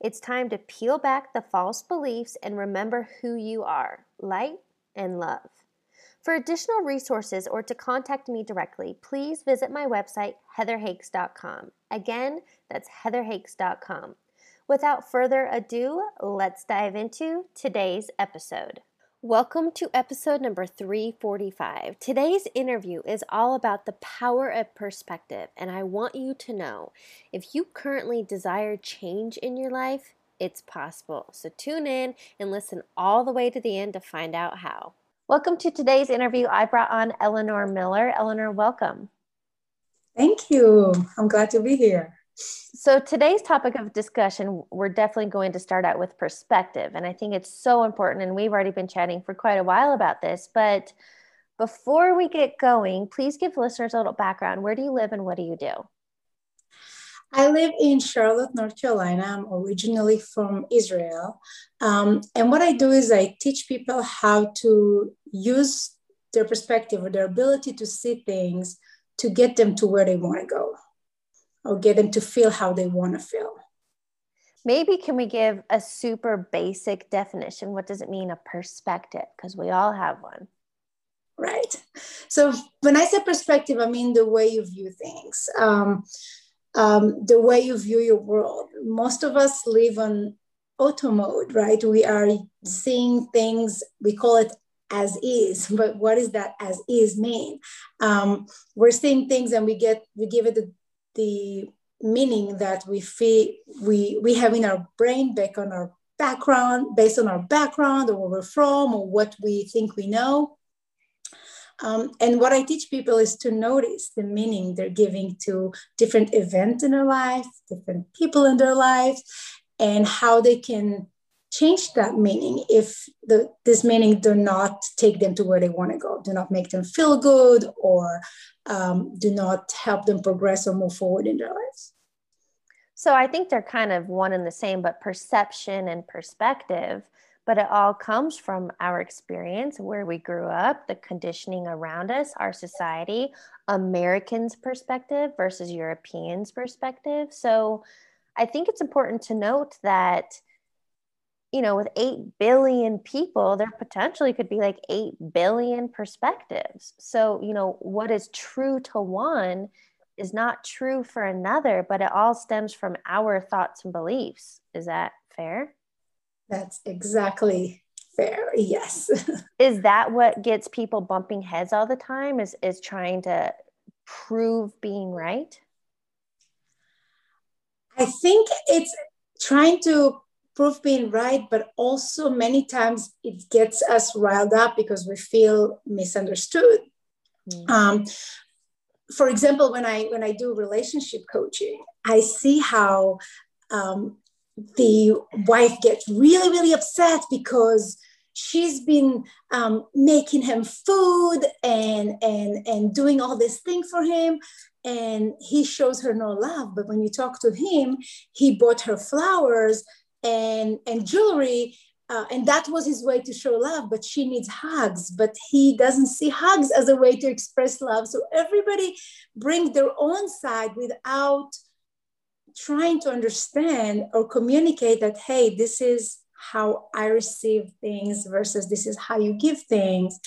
It's time to peel back the false beliefs and remember who you are light and love. For additional resources or to contact me directly, please visit my website, heatherhakes.com. Again, that's heatherhakes.com. Without further ado, let's dive into today's episode. Welcome to episode number 345. Today's interview is all about the power of perspective, and I want you to know if you currently desire change in your life, it's possible. So tune in and listen all the way to the end to find out how. Welcome to today's interview. I brought on Eleanor Miller. Eleanor, welcome. Thank you. I'm glad to be here. So, today's topic of discussion, we're definitely going to start out with perspective. And I think it's so important. And we've already been chatting for quite a while about this. But before we get going, please give listeners a little background. Where do you live and what do you do? I live in Charlotte, North Carolina. I'm originally from Israel. Um, and what I do is I teach people how to use their perspective or their ability to see things to get them to where they want to go or get them to feel how they want to feel. Maybe can we give a super basic definition? What does it mean, a perspective? Because we all have one. Right. So when I say perspective, I mean the way you view things. Um, um, the way you view your world. Most of us live on auto mode, right? We are seeing things, we call it as is, but what does that as is mean? Um, we're seeing things and we get, we give it the, the meaning that we feel we, we have in our brain back on our background, based on our background or where we're from or what we think we know. Um, and what I teach people is to notice the meaning they're giving to different events in their life, different people in their lives, and how they can change that meaning if the, this meaning do not take them to where they want to go, do not make them feel good, or um, do not help them progress or move forward in their lives. So I think they're kind of one and the same, but perception and perspective but it all comes from our experience where we grew up, the conditioning around us, our society, Americans' perspective versus Europeans' perspective. So I think it's important to note that, you know, with 8 billion people, there potentially could be like 8 billion perspectives. So, you know, what is true to one is not true for another, but it all stems from our thoughts and beliefs. Is that fair? That's exactly fair. Yes. is that what gets people bumping heads all the time? Is is trying to prove being right? I think it's trying to prove being right, but also many times it gets us riled up because we feel misunderstood. Mm. Um, for example, when I when I do relationship coaching, I see how um, the wife gets really, really upset because she's been um, making him food and and and doing all this thing for him and he shows her no love but when you talk to him he bought her flowers and and jewelry uh, and that was his way to show love but she needs hugs but he doesn't see hugs as a way to express love so everybody brings their own side without trying to understand or communicate that, hey, this is how I receive things versus this is how you give things.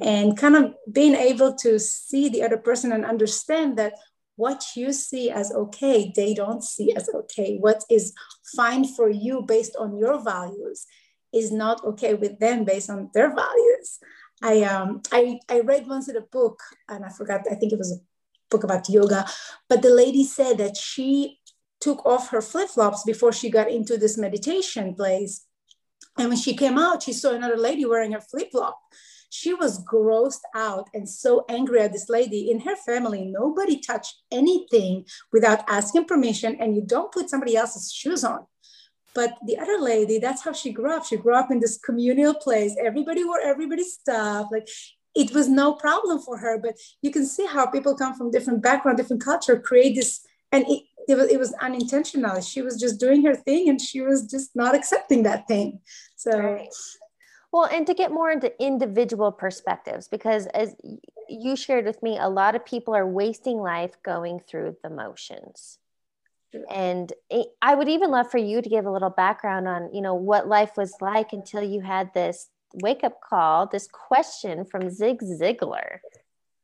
And kind of being able to see the other person and understand that what you see as okay, they don't see as okay. What is fine for you based on your values is not okay with them based on their values. I um I, I read once in a book and I forgot, I think it was a book about yoga, but the lady said that she took off her flip flops before she got into this meditation place. And when she came out, she saw another lady wearing a flip flop. She was grossed out and so angry at this lady. In her family, nobody touched anything without asking permission, and you don't put somebody else's shoes on. But the other lady, that's how she grew up. She grew up in this communal place. Everybody wore everybody's stuff. Like it was no problem for her. But you can see how people come from different background, different culture, create this, and it, it was, it was unintentional. She was just doing her thing and she was just not accepting that thing. So right. Well, and to get more into individual perspectives, because as you shared with me, a lot of people are wasting life going through the motions. And I would even love for you to give a little background on, you know, what life was like until you had this wake up call, this question from Zig Ziglar.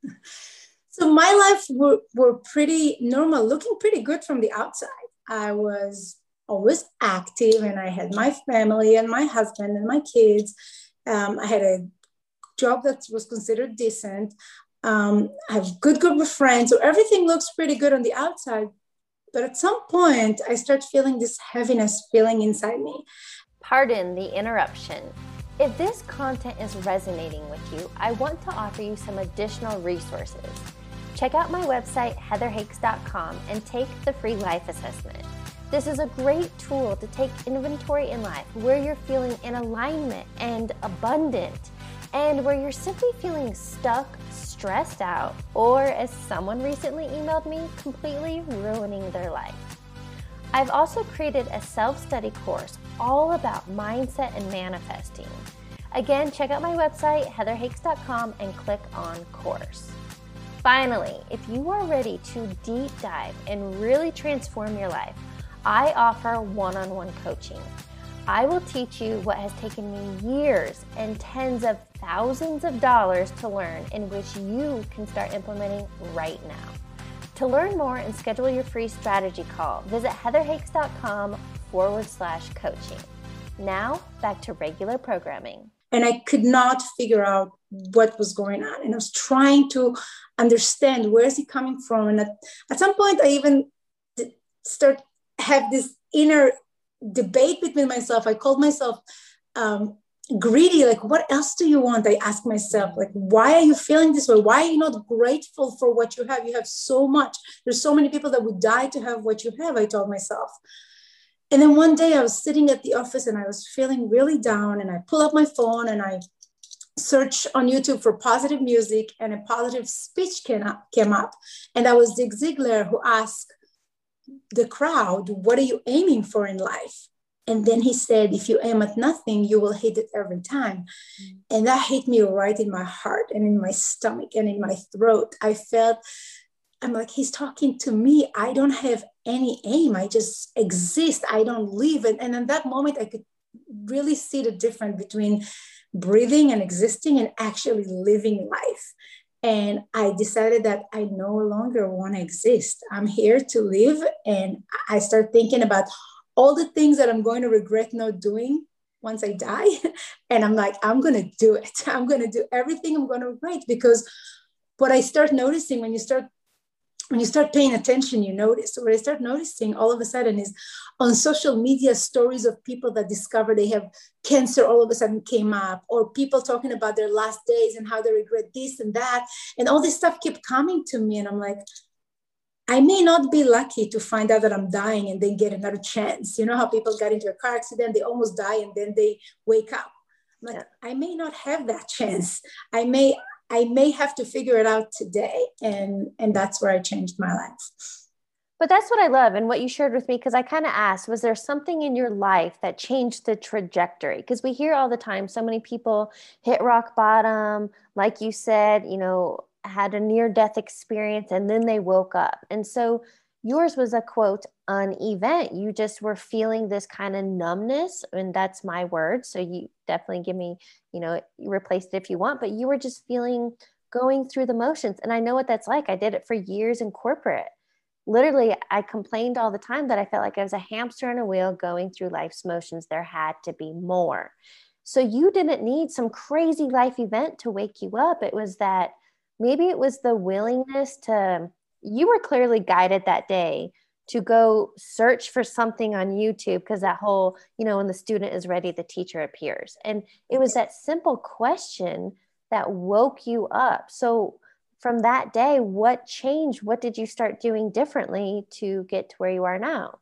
So my life were, were pretty normal, looking pretty good from the outside. I was always active and I had my family and my husband and my kids. Um, I had a job that was considered decent. Um, I have good group of friends. So everything looks pretty good on the outside. But at some point, I start feeling this heaviness feeling inside me. Pardon the interruption. If this content is resonating with you, I want to offer you some additional resources. Check out my website, heatherhakes.com, and take the free life assessment. This is a great tool to take inventory in life where you're feeling in alignment and abundant, and where you're simply feeling stuck, stressed out, or as someone recently emailed me, completely ruining their life. I've also created a self study course all about mindset and manifesting. Again, check out my website, heatherhakes.com, and click on course. Finally, if you are ready to deep dive and really transform your life, I offer one on one coaching. I will teach you what has taken me years and tens of thousands of dollars to learn, in which you can start implementing right now. To learn more and schedule your free strategy call, visit heatherhakes.com forward slash coaching. Now, back to regular programming. And I could not figure out what was going on. And I was trying to understand where is he coming from. And at, at some point, I even start have this inner debate between myself. I called myself um, greedy. Like, what else do you want? I ask myself, like, why are you feeling this way? Why are you not grateful for what you have? You have so much. There's so many people that would die to have what you have. I told myself. And then one day I was sitting at the office and I was feeling really down. And I pull up my phone and I search on YouTube for positive music, and a positive speech came up. Came up. And that was Zig Ziglar who asked, the crowd, what are you aiming for in life? And then he said, if you aim at nothing, you will hit it every time. Mm. And that hit me right in my heart and in my stomach and in my throat. I felt, I'm like, he's talking to me. I don't have any aim. I just exist. I don't live. And, and in that moment, I could really see the difference between breathing and existing and actually living life. And I decided that I no longer want to exist. I'm here to live. And I start thinking about all the things that I'm going to regret not doing once I die. And I'm like, I'm going to do it. I'm going to do everything I'm going to write because what I start noticing when you start when you start paying attention, you notice. So what I start noticing all of a sudden is on social media stories of people that discover they have cancer all of a sudden came up, or people talking about their last days and how they regret this and that. And all this stuff kept coming to me. And I'm like, I may not be lucky to find out that I'm dying and then get another chance. You know how people got into a car accident, they almost die and then they wake up. I'm like, I may not have that chance. I may I may have to figure it out today. And, and that's where I changed my life. But that's what I love and what you shared with me because I kind of asked, was there something in your life that changed the trajectory? Because we hear all the time so many people hit rock bottom, like you said, you know, had a near death experience and then they woke up. And so yours was a quote an event. You just were feeling this kind of numbness and that's my word so you definitely give me you know replace it if you want but you were just feeling going through the motions and i know what that's like. I did it for years in corporate. Literally i complained all the time that i felt like i was a hamster on a wheel going through life's motions. There had to be more. So you didn't need some crazy life event to wake you up. It was that maybe it was the willingness to you were clearly guided that day to go search for something on YouTube because that whole, you know, when the student is ready, the teacher appears. And it was that simple question that woke you up. So, from that day, what changed? What did you start doing differently to get to where you are now?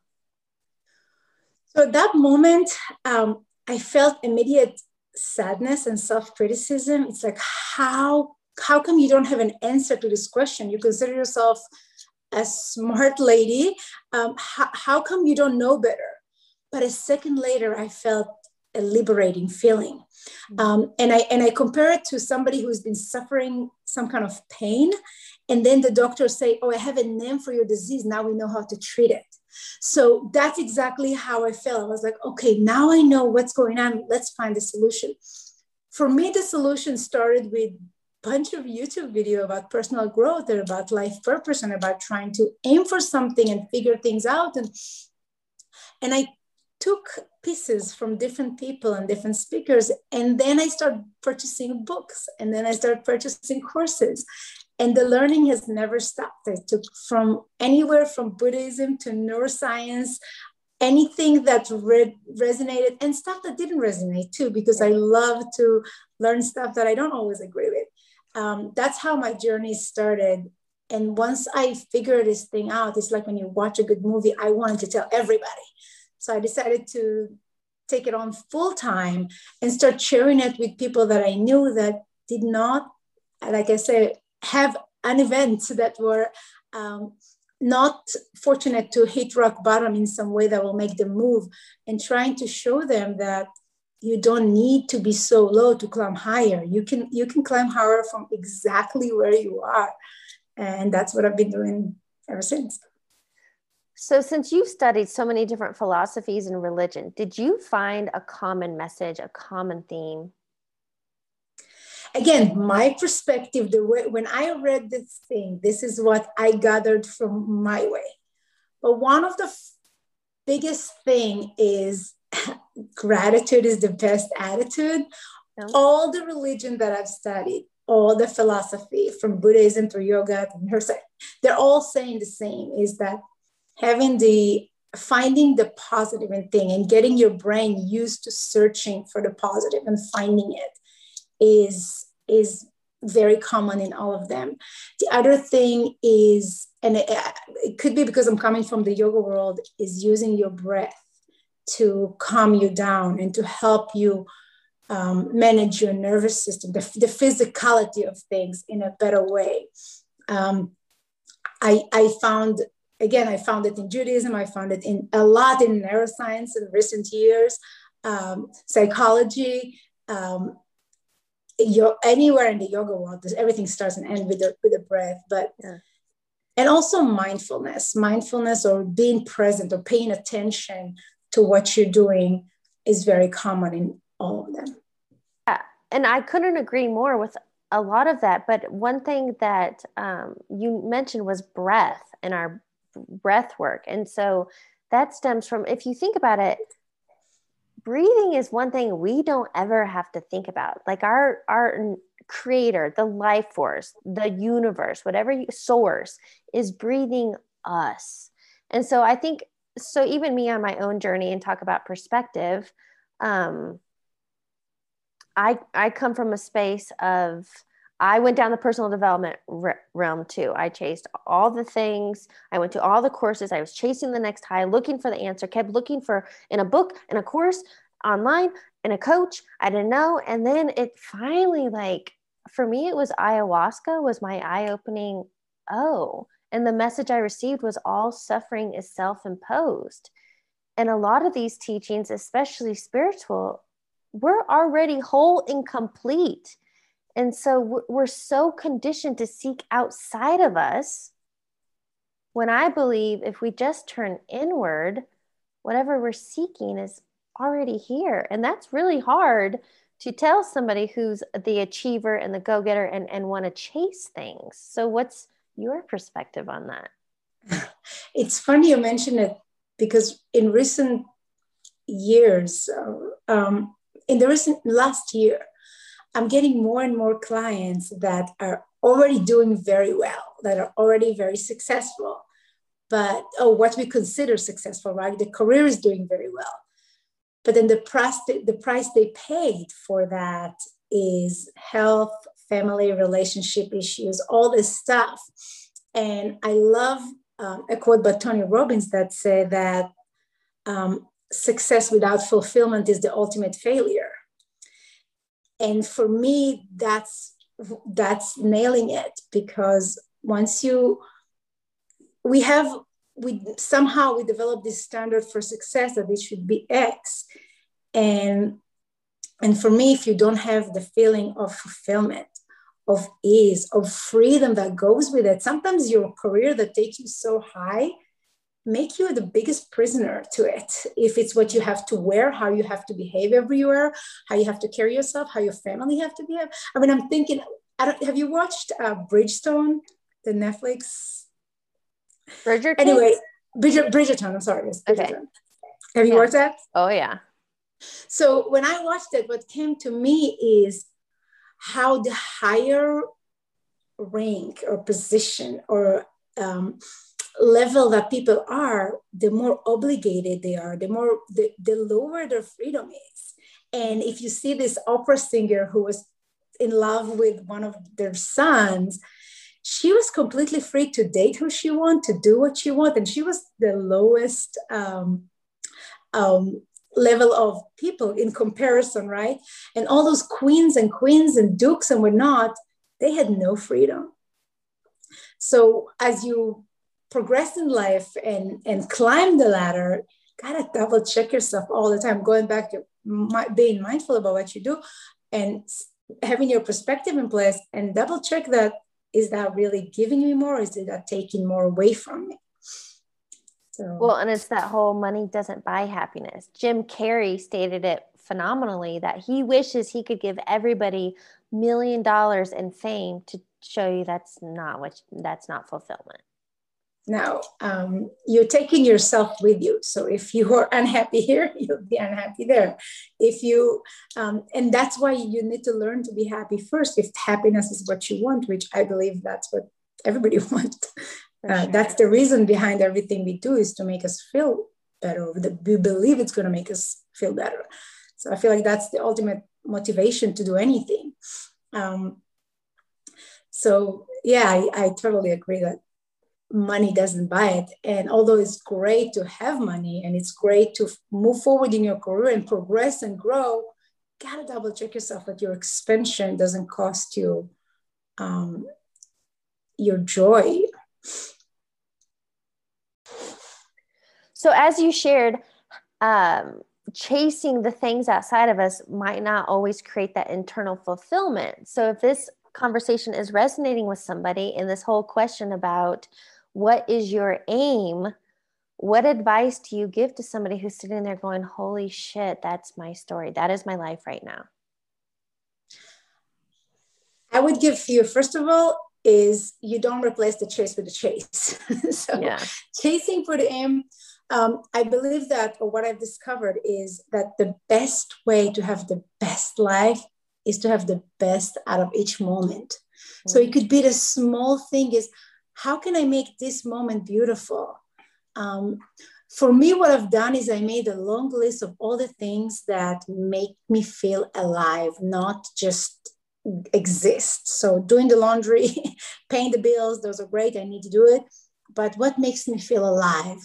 So at that moment, um, I felt immediate sadness and self-criticism. It's like, how how come you don't have an answer to this question? You consider yourself a smart lady. Um, how, how come you don't know better? But a second later, I felt a liberating feeling. Mm-hmm. Um, and I and I compare it to somebody who's been suffering some kind of pain, and then the doctors say, "Oh, I have a name for your disease. Now we know how to treat it." So that's exactly how I felt. I was like, "Okay, now I know what's going on. Let's find a solution." For me, the solution started with bunch of YouTube video about personal growth and about life purpose and about trying to aim for something and figure things out. And and I took pieces from different people and different speakers and then i started purchasing books and then i started purchasing courses. And the learning has never stopped. I took from anywhere from buddhism to neuroscience anything that re- resonated and stuff that didn't resonate too because i love to learn stuff that i don't always agree with um, that's how my journey started. And once i figured this thing out it's like when you watch a good movie i wanted to tell everybody. So I decided to take it on full time and start sharing it with people that I knew that did not, like I said, have an event that were um, not fortunate to hit rock bottom in some way that will make them move. And trying to show them that you don't need to be so low to climb higher you can you can climb higher from exactly where you are and that's what i've been doing ever since so, since you've studied so many different philosophies and religion, did you find a common message, a common theme? Again, my perspective, the way when I read this thing, this is what I gathered from my way. But one of the f- biggest thing is gratitude is the best attitude. All the religion that I've studied, all the philosophy from Buddhism to yoga to they're all saying the same: is that having the finding the positive in thing and getting your brain used to searching for the positive and finding it is is very common in all of them. The other thing is and it, it could be because i'm coming from the yoga world is using your breath to calm you down and to help you um, manage your nervous system the, the physicality of things in a better way um, I, I found again, I found it in Judaism, I found it in a lot in neuroscience in recent years, um, psychology, um, anywhere in the yoga world, everything starts and ends with the, with the breath. But yeah. and also mindfulness, mindfulness or being present or paying attention to what you're doing is very common in all of them. Yeah, and I couldn't agree more with a lot of that. But one thing that um, you mentioned was breath and our breath work. And so that stems from, if you think about it, breathing is one thing we don't ever have to think about. Like our, our creator, the life force, the universe, whatever you, source is breathing us. And so I think, so even me on my own journey and talk about perspective, um, I, I come from a space of I went down the personal development realm too. I chased all the things. I went to all the courses. I was chasing the next high, looking for the answer, kept looking for in a book, in a course, online, in a coach. I didn't know. And then it finally, like, for me, it was ayahuasca, was my eye opening. Oh, and the message I received was all suffering is self imposed. And a lot of these teachings, especially spiritual, we're already whole and complete and so we're so conditioned to seek outside of us. When I believe if we just turn inward, whatever we're seeking is already here. And that's really hard to tell somebody who's the achiever and the go getter and, and want to chase things. So, what's your perspective on that? It's funny you mention it because in recent years, uh, um, in the recent last year, I'm getting more and more clients that are already doing very well, that are already very successful. But oh, what we consider successful, right? The career is doing very well. But then the price, the price they paid for that is health, family, relationship issues, all this stuff. And I love um, a quote by Tony Robbins that said that um, success without fulfillment is the ultimate failure and for me that's that's nailing it because once you we have we somehow we develop this standard for success that it should be x and and for me if you don't have the feeling of fulfillment of ease of freedom that goes with it. Sometimes your career that takes you so high make you the biggest prisoner to it. If it's what you have to wear how you have to behave everywhere how you have to carry yourself how your family have to behave. I mean i'm thinking I don't, have you watched uh, bridgestone the netflix? Bridgerton? Anyway Bridget, bridgerton i'm sorry yes, bridgerton. Okay. have you yeah. watched that? Oh yeah. So when i watched it what came to me is how the higher rank or position or um, level that people are, the more obligated they are, the more the, the lower their freedom is. And if you see this opera singer who was in love with one of their sons, she was completely free to date who she wanted, to do what she wanted, and she was the lowest um, um, level of people in comparison, right? And all those queens and queens and dukes and whatnot, they had no freedom. So as you progress in life and and climb the ladder gotta double check yourself all the time going back to my, being mindful about what you do and having your perspective in place and double check that is that really giving me more is it that taking more away from me so well and it's that whole money doesn't buy happiness jim carrey stated it phenomenally that he wishes he could give everybody million dollars in fame to show you that's not what that's not fulfillment now, um, you're taking yourself with you. So if you are unhappy here, you'll be unhappy there. If you, um, and that's why you need to learn to be happy first. If happiness is what you want, which I believe that's what everybody wants, uh, sure. that's the reason behind everything we do is to make us feel better. We believe it's going to make us feel better. So I feel like that's the ultimate motivation to do anything. Um, so yeah, I, I totally agree that money doesn't buy it. And although it's great to have money and it's great to move forward in your career and progress and grow, gotta double check yourself that your expansion doesn't cost you um, your joy. So, as you shared, um, chasing the things outside of us might not always create that internal fulfillment. So, if this conversation is resonating with somebody in this whole question about what is your aim? What advice do you give to somebody who's sitting there going, Holy shit, that's my story. That is my life right now? I would give you, first of all, is you don't replace the chase with the chase. so yeah. chasing for the aim, um, I believe that, or what I've discovered is that the best way to have the best life is to have the best out of each moment. Mm-hmm. So it mm. could be the small thing is how can I make this moment beautiful? Um, for me, what I've done is I made a long list of all the things that make me feel alive, not just exist. So, doing the laundry, paying the bills, those are great. I need to do it. But what makes me feel alive?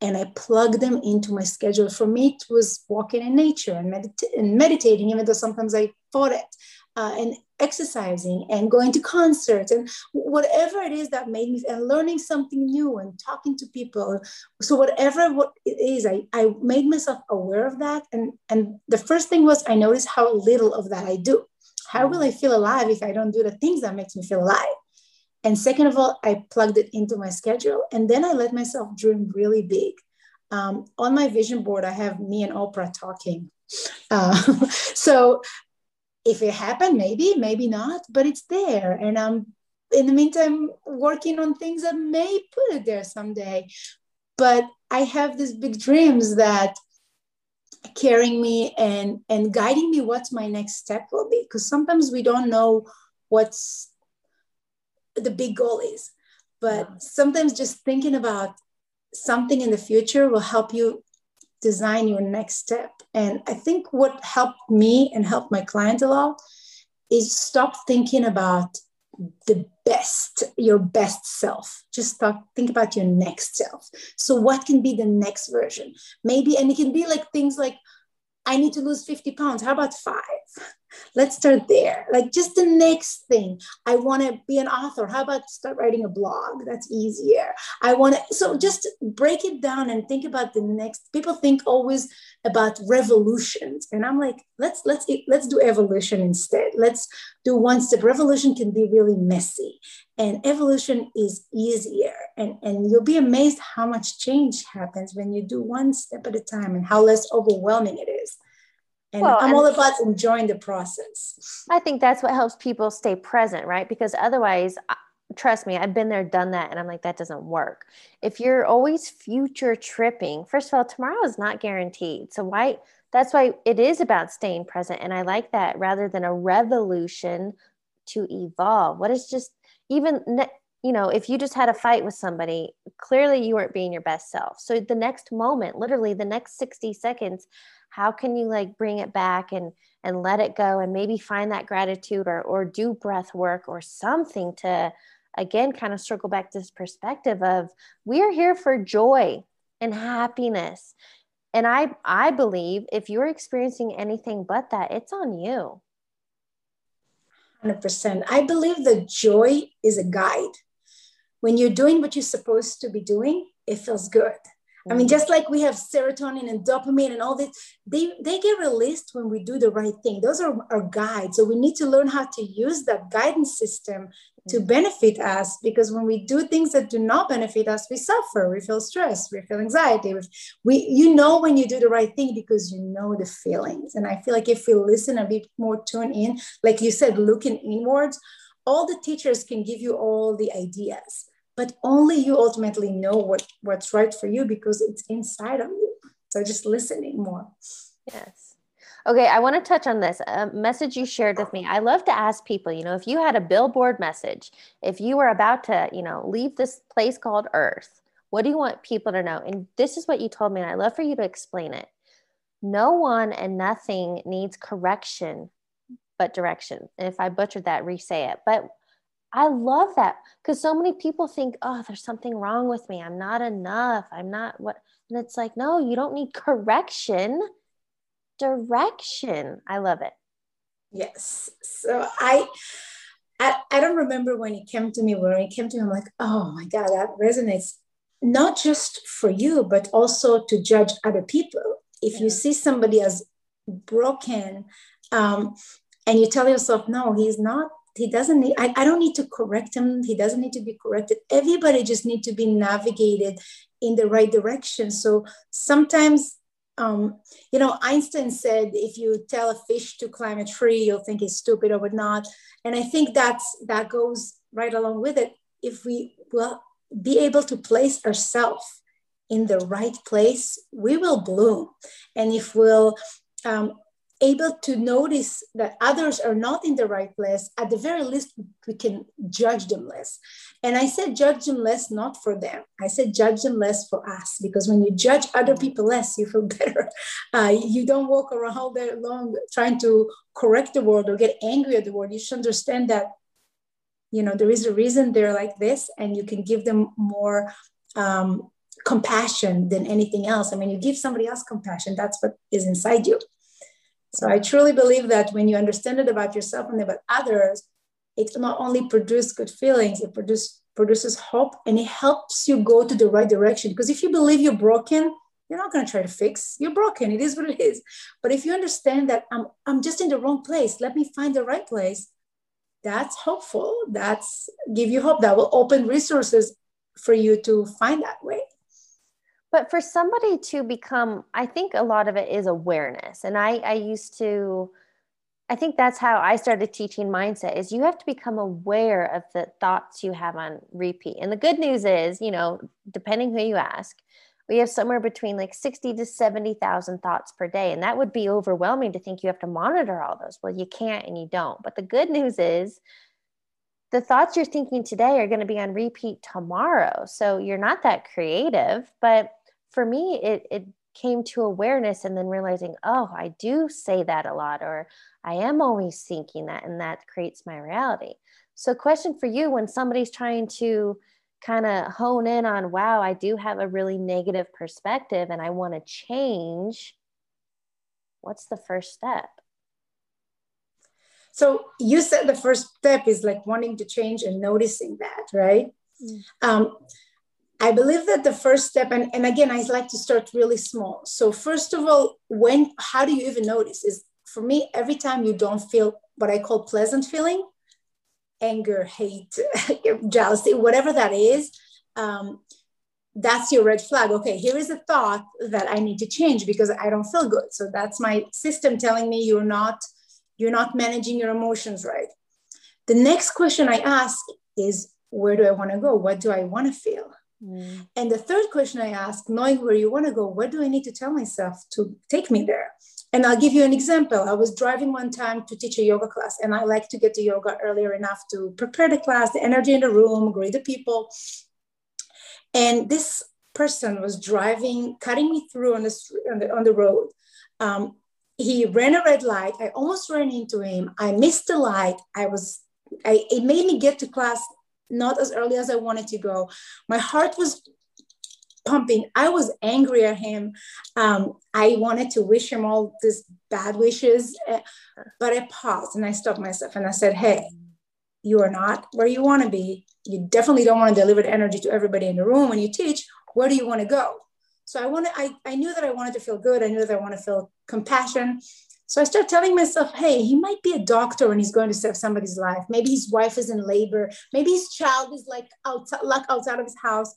And I plug them into my schedule. For me, it was walking in nature and, medit- and meditating, even though sometimes I fought it uh, and exercising and going to concerts and whatever it is that made me and learning something new and talking to people. So whatever what it is I, I made myself aware of that. And and the first thing was i noticed how little of that i do. How will i feel alive if i don't do the things that makes me feel alive and second of all i plugged it into my schedule and then i let myself dream really big um, on my vision board i have me and oprah talking uh, so if it happened, maybe, maybe not, but it's there. And I'm in the meantime working on things that may put it there someday. But I have these big dreams that carrying me and and guiding me what's my next step will be. Because sometimes we don't know what's the big goal is. But sometimes just thinking about something in the future will help you design your next step. And I think what helped me and helped my client a lot is stop thinking about the best, your best self. Just talk, think about your next self. So, what can be the next version? Maybe, and it can be like things like, I need to lose 50 pounds. How about five? Let's start there. Like just the next thing. I want to be an author. How about start writing a blog? That's easier. I want to, so just break it down and think about the next. People think always about revolutions. And I'm like, let's, let's, let's do evolution instead. Let's do one step. Revolution can be really messy and evolution is easier. And, and you'll be amazed how much change happens when you do one step at a time and how less overwhelming it is and well, i'm all about enjoying the process i think that's what helps people stay present right because otherwise trust me i've been there done that and i'm like that doesn't work if you're always future tripping first of all tomorrow is not guaranteed so why that's why it is about staying present and i like that rather than a revolution to evolve. What is just even you know if you just had a fight with somebody clearly you weren't being your best self. So the next moment literally the next 60 seconds how can you like bring it back and and let it go and maybe find that gratitude or or do breath work or something to again kind of circle back to this perspective of we are here for joy and happiness and i i believe if you're experiencing anything but that it's on you. 100% i believe that joy is a guide. When you're doing what you're supposed to be doing it feels good I mean, just mm. like we have serotonin and dopamine and all this, they, they get released when we do the right thing. Those are our guides. So we need to learn how to use that guidance system to mm. benefit us because when we do things that do not benefit us, we suffer, we feel stress, we feel anxiety. We, you know when you do the right thing because you know the feelings. And I feel like if we listen a bit more tuned in, like you said, looking inwards, all the teachers can give you all the ideas but only you ultimately know what what's right for you because it's inside of you. So just listening more. Yes. Okay i want to touch on this a message you shared with me. I love to ask people you know if you had a billboard message if you were about to you know leave this place called earth what do you want people to know? And this is what you told me and i love for you to explain it. No one and nothing needs correction but direction. And if i butchered that re-say it. But I love that because so many people think, oh, there's something wrong with me. I'm not enough. I'm not what. And it's like, no, you don't need correction, direction. I love it. Yes. So I, I, I don't remember when it came to me, when it came to me, I'm like, oh my God, that resonates not just for you, but also to judge other people. If yeah. you see somebody as broken, um, and you tell yourself, no, he's not he doesn't need I, I don't need to correct him. He doesn't need to be corrected. Everybody just need to be navigated in the right direction. So sometimes um, you know einstein said if you tell a fish to climb a tree you'll think he's stupid or whatnot. And i think that's that goes right along with it. If we will be able to place ourselves in the right place we will bloom. And if we'll um, able to notice that others are not in the right place, at the very least, we can judge them less. And I said, judge them less, not for them. I said, judge them less for us, because when you judge other people less, you feel better. Uh, you don't walk around all day long trying to correct the world or get angry at the world. You should understand that, you know, there is a reason they're like this, and you can give them more. Um, compassion than anything else. I mean, you give somebody else compassion, that's what is inside you. So I truly believe that when you understand it about yourself and about others, it not only produces good feelings, it produce, produces hope and it helps you go to the right direction. Because if you believe you're broken, you're not going to try to fix. You're broken. It is what it is. But if you understand that I'm, I'm just in the wrong place, let me find the right place. That's hopeful. That's give you hope. That will open resources for you to find that way. But for somebody to become, I think a lot of it is awareness. And I, I used to, I think that's how I started teaching mindset is you have to become aware of the thoughts you have on repeat. And the good news is, you know, depending who you ask, we have somewhere between like 60 to 70,000 thoughts per day. And that would be overwhelming to think you have to monitor all those. Well, you can't and you don't. But the good news is the thoughts you're thinking today are going to be on repeat tomorrow. So you're not that creative, but for me, it, it came to awareness and then realizing, oh, I do say that a lot, or I am always thinking that, and that creates my reality. So, question for you when somebody's trying to kind of hone in on, wow, I do have a really negative perspective and I want to change, what's the first step? So, you said the first step is like wanting to change and noticing that, right? Mm. Um, I believe that the first step, and, and again, I like to start really small. So, first of all, when, how do you even notice? Is for me, every time you don't feel what I call pleasant feeling, anger, hate, jealousy, whatever that is, um, that's your red flag. Okay, here is a thought that I need to change because I don't feel good. So that's my system telling me you're not you're not managing your emotions right. The next question I ask is where do I want to go? What do I want to feel? Mm. And the third question I ask, knowing where you want to go, what do I need to tell myself to take me there? And I'll give you an example. I was driving one time to teach a yoga class, and I like to get to yoga earlier enough to prepare the class, the energy in the room, greet the people. And this person was driving, cutting me through on the on the, on the road. Um, he ran a red light. I almost ran into him. I missed the light. I was, I, it made me get to class not as early as I wanted to go. My heart was pumping. I was angry at him. Um, I wanted to wish him all these bad wishes, eh, but I paused and I stopped myself and I said, Hey, you are not where you want to be. You definitely don't want to deliver the energy to everybody in the room when you teach. Where do you want to go? So I wanted, I, I knew that I wanted to feel good. I knew that I want to feel compassion. So I start telling myself, hey, he might be a doctor and he's going to save somebody's life. Maybe his wife is in labor. Maybe his child is like outside, like outside of his house.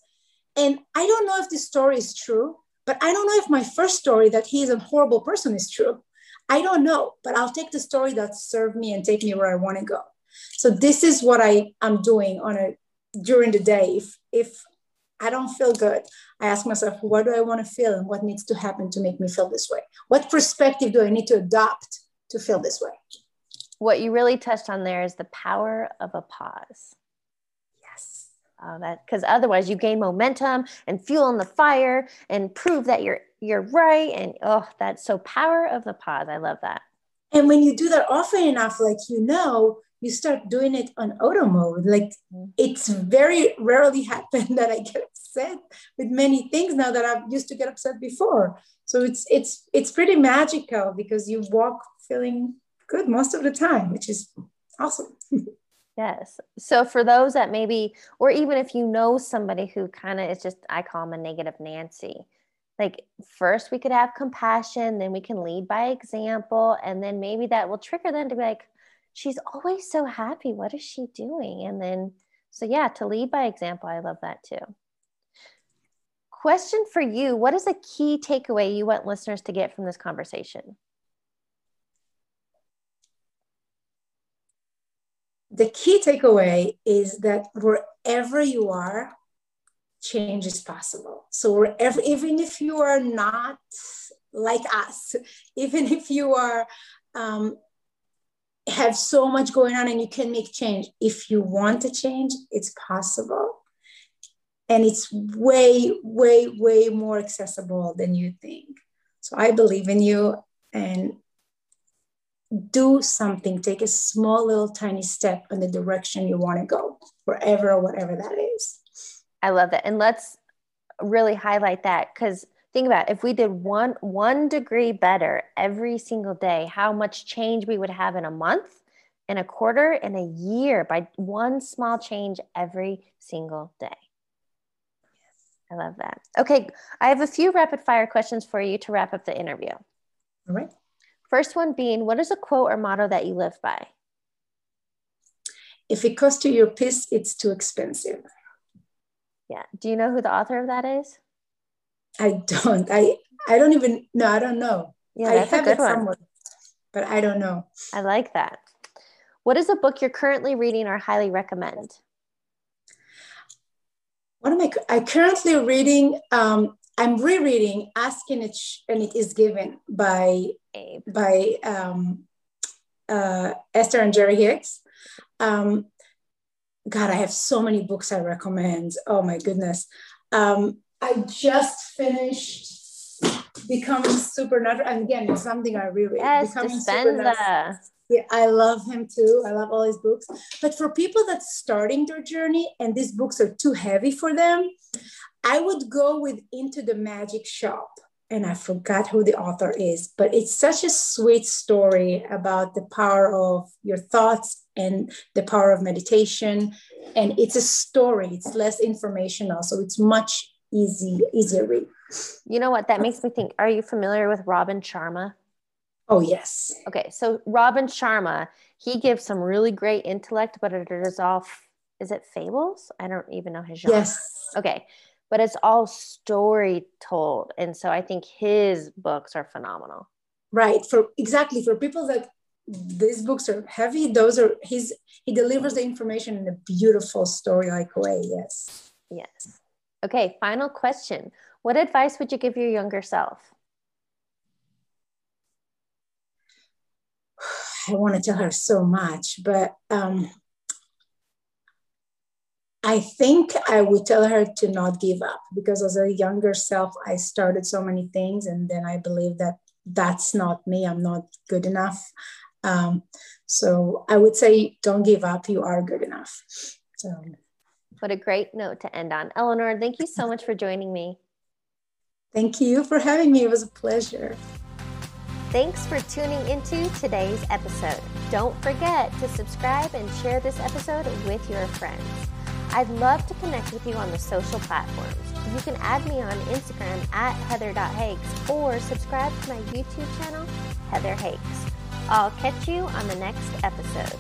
And I don't know if this story is true, but I don't know if my first story that he is a horrible person is true. I don't know, but I'll take the story that served me and take me where I want to go. So this is what I am doing on a during the day. If if I don't feel good, I ask myself, what do I want to feel and what needs to happen to make me feel this way? What perspective do I need to adopt to feel this way? What you really touched on there is the power of a pause. Yes. Uh, that because otherwise you gain momentum and fuel on the fire and prove that you're you're right. And oh, that's so power of the pause. I love that. And when you do that often enough, like you know, you start doing it on auto mode. Like mm-hmm. it's very rarely happen that I get upset with many things now that I've used to get upset before. So it's it's it's pretty magical because you walk feeling good most of the time, which is awesome. Yes. So for those that maybe, or even if you know somebody who kind of is just, I call them a negative Nancy. Like first we could have compassion, then we can lead by example, and then maybe that will trigger them to be like, she's always so happy. What is she doing? And then, so yeah, to lead by example, I love that too. Question for you What is a key takeaway you want listeners to get from this conversation? The key takeaway is that wherever you are, change is possible. So wherever, even if you are not like us, even if you are um, have so much going on and you can make change. If you want to change, it's possible. And it's way, way, way more accessible than you think. So I believe in you and do something. Take a small, little, tiny step in the direction you want to go, wherever or whatever that is. I love that. And let's really highlight that because think about it, if we did one one degree better every single day how much change we would have in a month in a quarter in a year by one small change every single day. Yes. i love that. Okay i have a few rapid fire questions for you to wrap up the interview. All right. First one being what is a quote or motto that you live by? If it costs you your piss it's too expensive. Yeah. Do you know who the author of that is I don't. I I don't even no, I don't know. Yeah, I have it one. somewhere, but I don't know. I like that. What is a book you're currently reading or highly recommend? What am I? I'm currently reading. Um, I'm rereading "Asking It and It Is Given" by Abe. by um, uh, Esther and Jerry Hicks. Um, God, I have so many books I recommend. Oh my goodness. Um, I just finished becoming supernatural. And again, it's something I really yes, Dispenza. Yeah, I love him too. I love all his books. But for people that's starting their journey and these books are too heavy for them, I would go with Into the Magic Shop. And I forgot who the author is, but it's such a sweet story about the power of your thoughts and the power of meditation. And it's a story, it's less informational. So it's much easy, easier read. You know what? That makes me think. Are you familiar with Robin Sharma? Oh, yes. Okay. So Robin Sharma, he gives some really great intellect, but it is all, is it fables? I don't even know his genre. Yes. Okay. But it's all story told. And so I think his books are phenomenal. Right. For exactly for people that these books are heavy, those are his, he delivers the information in a beautiful story like way. Yes. Yes. Okay. Final question. What advice would you give your younger self? I want to tell her so much, but um, I think I would tell her to not give up because as a younger self, I started so many things, and then I believe that that's not me. I'm not good enough. Um, so I would say, don't give up. You are good enough. So, what a great note to end on. Eleanor, thank you so much for joining me. Thank you for having me. It was a pleasure. Thanks for tuning into today's episode. Don't forget to subscribe and share this episode with your friends. I'd love to connect with you on the social platforms. You can add me on Instagram at heather.hakes or subscribe to my YouTube channel, Heather Hakes. I'll catch you on the next episode.